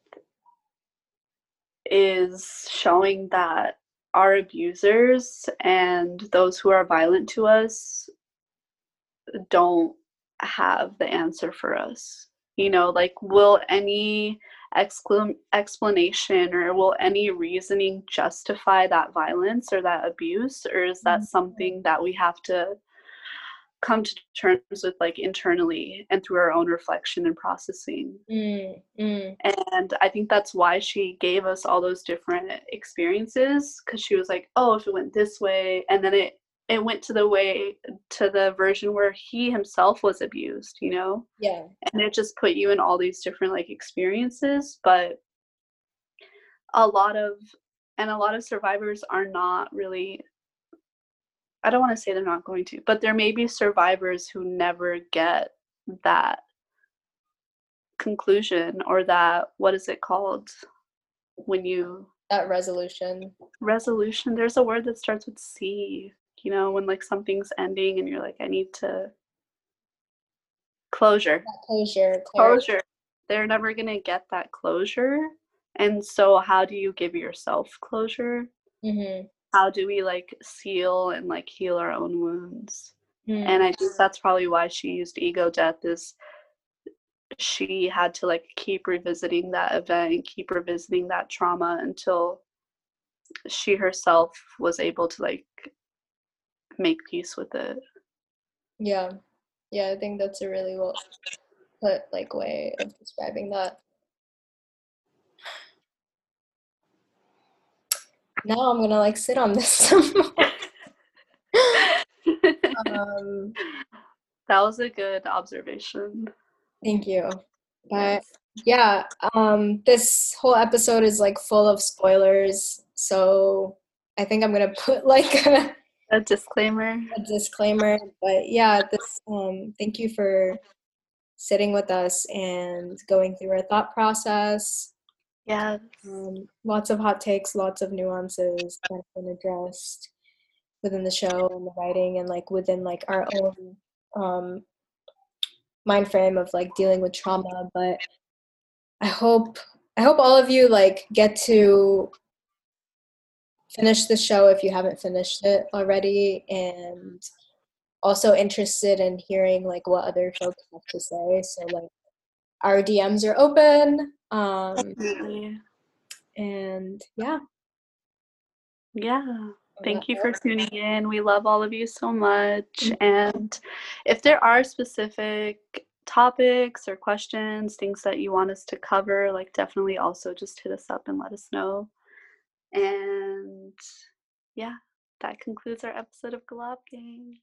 is showing that our abusers and those who are violent to us don't have the answer for us. You know, like, will any exclam- explanation or will any reasoning justify that violence or that abuse? Or is that mm-hmm. something that we have to come to terms with like internally and through our own reflection and processing. Mm, mm. and i think that's why she gave us all those different experiences because she was like oh if it went this way and then it it went to the way to the version where he himself was abused you know? Yeah. And it just put you in all these different like experiences but a lot of and a lot of survivors are not really I don't want to say they're not going to, but there may be survivors who never get that conclusion or that what is it called? When you that resolution. Resolution there's a word that starts with c you know when like something's ending and you're like i need to closure. Closure closure. They're never going to get that closure and so how do you give yourself closure? Mm-hmm how do we like seal and like heal our own wounds? Mm. and i think that's probably why she used ego death is she had to like keep revisiting that event and keep revisiting that trauma until she herself was able to like make peace with it. Yeah. Yeah i think that's a really well put like way of describing that now I'm gonna like sit on this um, that was a good observation. Thank you. But yeah, um, this whole episode is like full of spoilers, so I think I'm gonna put like a, a disclaimer. A disclaimer. But yeah, this um, thank you for sitting with us and going through our thought process. Yeah. Um, lots of hot takes, lots of nuances that have been addressed within the show and the writing and like within like our own um, mind frame of like dealing with trauma. But I hope I hope all of you like get to finish the show if you haven't finished it already and also interested in hearing like what other folks have to say. So like our DMs are open. Um, Definitely. And yeah. Yeah. Thank you for tuning in. We love all of you so much. Mm-hmm. And if there are specific topics or questions, things that you want us to cover, like definitely also just hit us up and let us know. And yeah, that concludes our episode of Galop Gang.